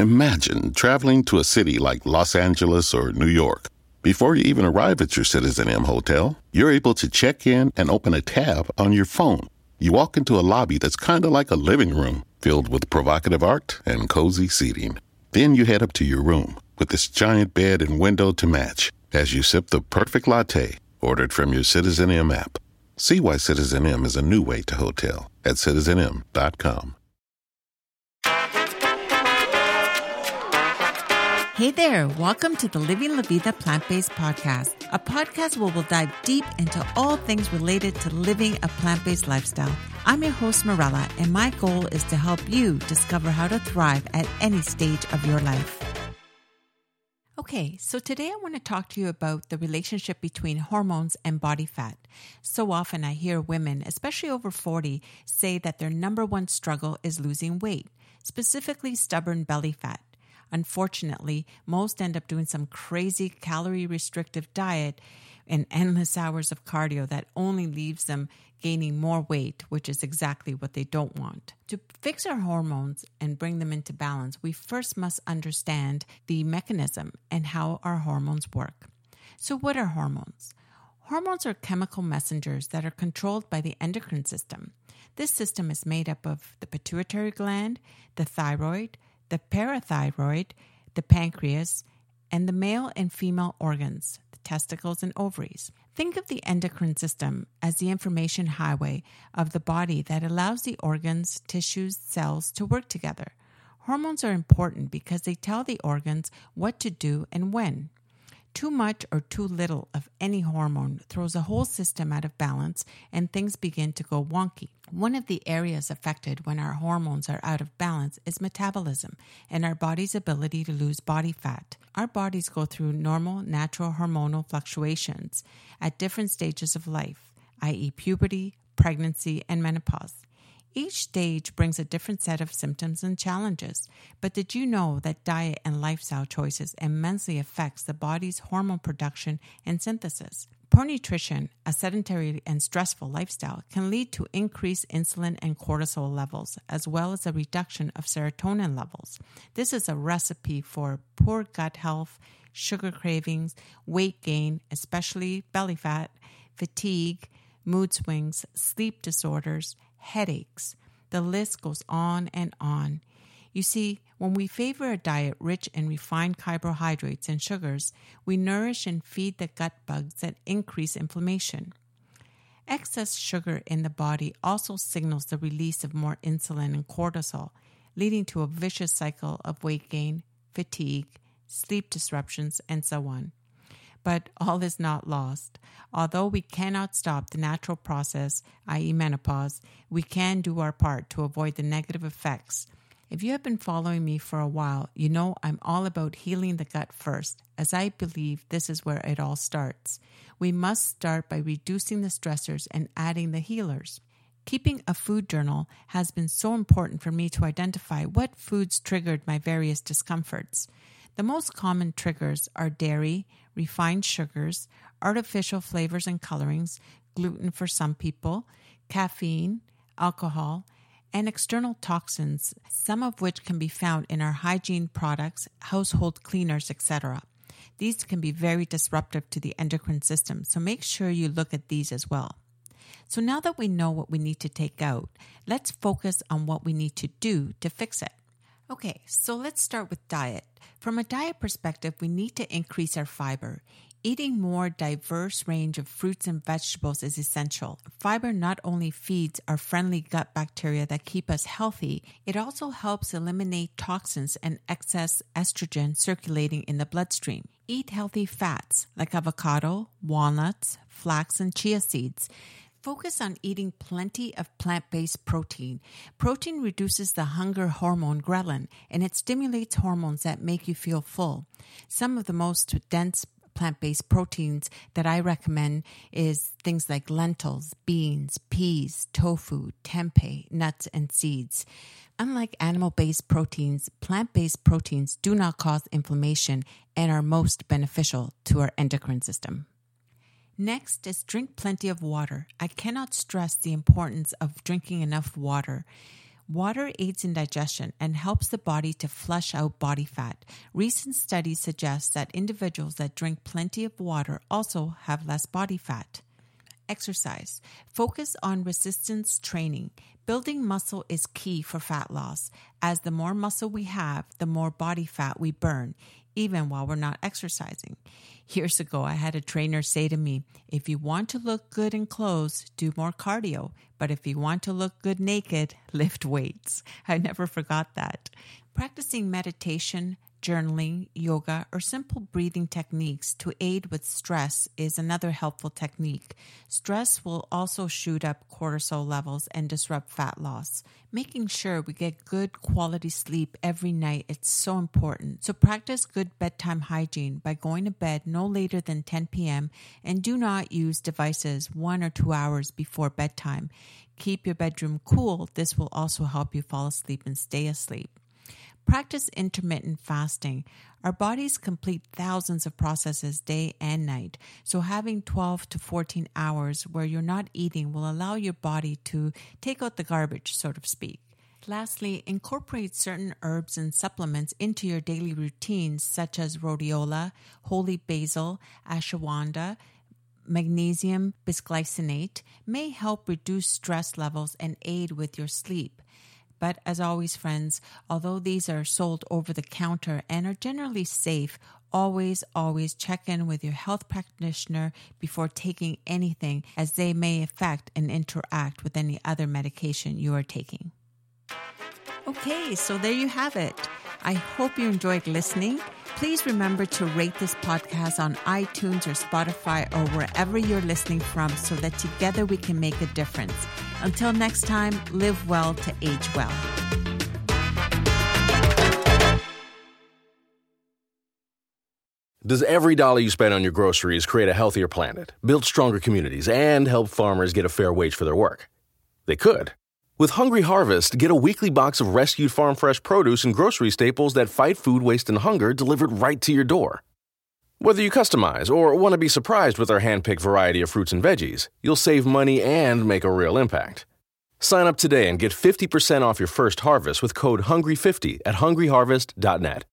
Imagine traveling to a city like Los Angeles or New York. Before you even arrive at your Citizen M hotel, you're able to check in and open a tab on your phone. You walk into a lobby that's kind of like a living room, filled with provocative art and cozy seating. Then you head up to your room with this giant bed and window to match as you sip the perfect latte ordered from your Citizen M app. See why Citizen M is a new way to hotel at citizenm.com. Hey there, welcome to the Living La Vida Plant Based Podcast, a podcast where we'll dive deep into all things related to living a plant based lifestyle. I'm your host, Morella, and my goal is to help you discover how to thrive at any stage of your life. Okay, so today I want to talk to you about the relationship between hormones and body fat. So often I hear women, especially over 40, say that their number one struggle is losing weight, specifically stubborn belly fat. Unfortunately, most end up doing some crazy calorie restrictive diet and endless hours of cardio that only leaves them gaining more weight, which is exactly what they don't want. To fix our hormones and bring them into balance, we first must understand the mechanism and how our hormones work. So, what are hormones? Hormones are chemical messengers that are controlled by the endocrine system. This system is made up of the pituitary gland, the thyroid, the parathyroid, the pancreas, and the male and female organs, the testicles and ovaries. Think of the endocrine system as the information highway of the body that allows the organs, tissues, cells to work together. Hormones are important because they tell the organs what to do and when. Too much or too little of any hormone throws a whole system out of balance and things begin to go wonky. One of the areas affected when our hormones are out of balance is metabolism and our body's ability to lose body fat. Our bodies go through normal, natural hormonal fluctuations at different stages of life, i.e., puberty, pregnancy, and menopause. Each stage brings a different set of symptoms and challenges. But did you know that diet and lifestyle choices immensely affects the body's hormone production and synthesis? Poor nutrition, a sedentary and stressful lifestyle, can lead to increased insulin and cortisol levels, as well as a reduction of serotonin levels. This is a recipe for poor gut health, sugar cravings, weight gain, especially belly fat, fatigue, mood swings, sleep disorders, headaches. The list goes on and on. You see, when we favor a diet rich in refined carbohydrates and sugars, we nourish and feed the gut bugs that increase inflammation. Excess sugar in the body also signals the release of more insulin and cortisol, leading to a vicious cycle of weight gain, fatigue, sleep disruptions, and so on. But all is not lost. Although we cannot stop the natural process, i.e., menopause, we can do our part to avoid the negative effects. If you have been following me for a while, you know I'm all about healing the gut first, as I believe this is where it all starts. We must start by reducing the stressors and adding the healers. Keeping a food journal has been so important for me to identify what foods triggered my various discomforts. The most common triggers are dairy, refined sugars, artificial flavors and colorings, gluten for some people, caffeine, alcohol, and external toxins, some of which can be found in our hygiene products, household cleaners, etc. These can be very disruptive to the endocrine system, so make sure you look at these as well. So now that we know what we need to take out, let's focus on what we need to do to fix it. Okay, so let's start with diet. From a diet perspective, we need to increase our fiber. Eating more diverse range of fruits and vegetables is essential. Fiber not only feeds our friendly gut bacteria that keep us healthy, it also helps eliminate toxins and excess estrogen circulating in the bloodstream. Eat healthy fats like avocado, walnuts, flax, and chia seeds. Focus on eating plenty of plant based protein. Protein reduces the hunger hormone ghrelin and it stimulates hormones that make you feel full. Some of the most dense plant based proteins that I recommend is things like lentils, beans, peas, tofu, tempeh, nuts, and seeds. Unlike animal based proteins, plant based proteins do not cause inflammation and are most beneficial to our endocrine system. Next is drink plenty of water. I cannot stress the importance of drinking enough water. Water aids in digestion and helps the body to flush out body fat. Recent studies suggest that individuals that drink plenty of water also have less body fat. Exercise. Focus on resistance training. Building muscle is key for fat loss, as the more muscle we have, the more body fat we burn, even while we're not exercising. Years ago, I had a trainer say to me, If you want to look good in clothes, do more cardio. But if you want to look good naked, lift weights. I never forgot that. Practicing meditation, journaling, yoga, or simple breathing techniques to aid with stress is another helpful technique. Stress will also shoot up cortisol levels and disrupt fat loss. Making sure we get good quality sleep every night is so important. So practice good bedtime hygiene by going to bed no later than 10 p.m. and do not use devices one or two hours before bedtime. Keep your bedroom cool. This will also help you fall asleep and stay asleep. Practice intermittent fasting. Our bodies complete thousands of processes day and night, so having 12 to 14 hours where you're not eating will allow your body to take out the garbage, so to speak. Lastly, incorporate certain herbs and supplements into your daily routines, such as rhodiola, holy basil, ashwagandha, magnesium bisglycinate, may help reduce stress levels and aid with your sleep. But as always, friends, although these are sold over the counter and are generally safe, always, always check in with your health practitioner before taking anything, as they may affect and interact with any other medication you are taking. Okay, so there you have it. I hope you enjoyed listening. Please remember to rate this podcast on iTunes or Spotify or wherever you're listening from so that together we can make a difference. Until next time, live well to age well. Does every dollar you spend on your groceries create a healthier planet, build stronger communities, and help farmers get a fair wage for their work? They could. With Hungry Harvest, get a weekly box of rescued farm fresh produce and grocery staples that fight food waste and hunger delivered right to your door. Whether you customize or want to be surprised with our hand-picked variety of fruits and veggies, you'll save money and make a real impact. Sign up today and get 50% off your first harvest with code HUNGRY50 at hungryharvest.net.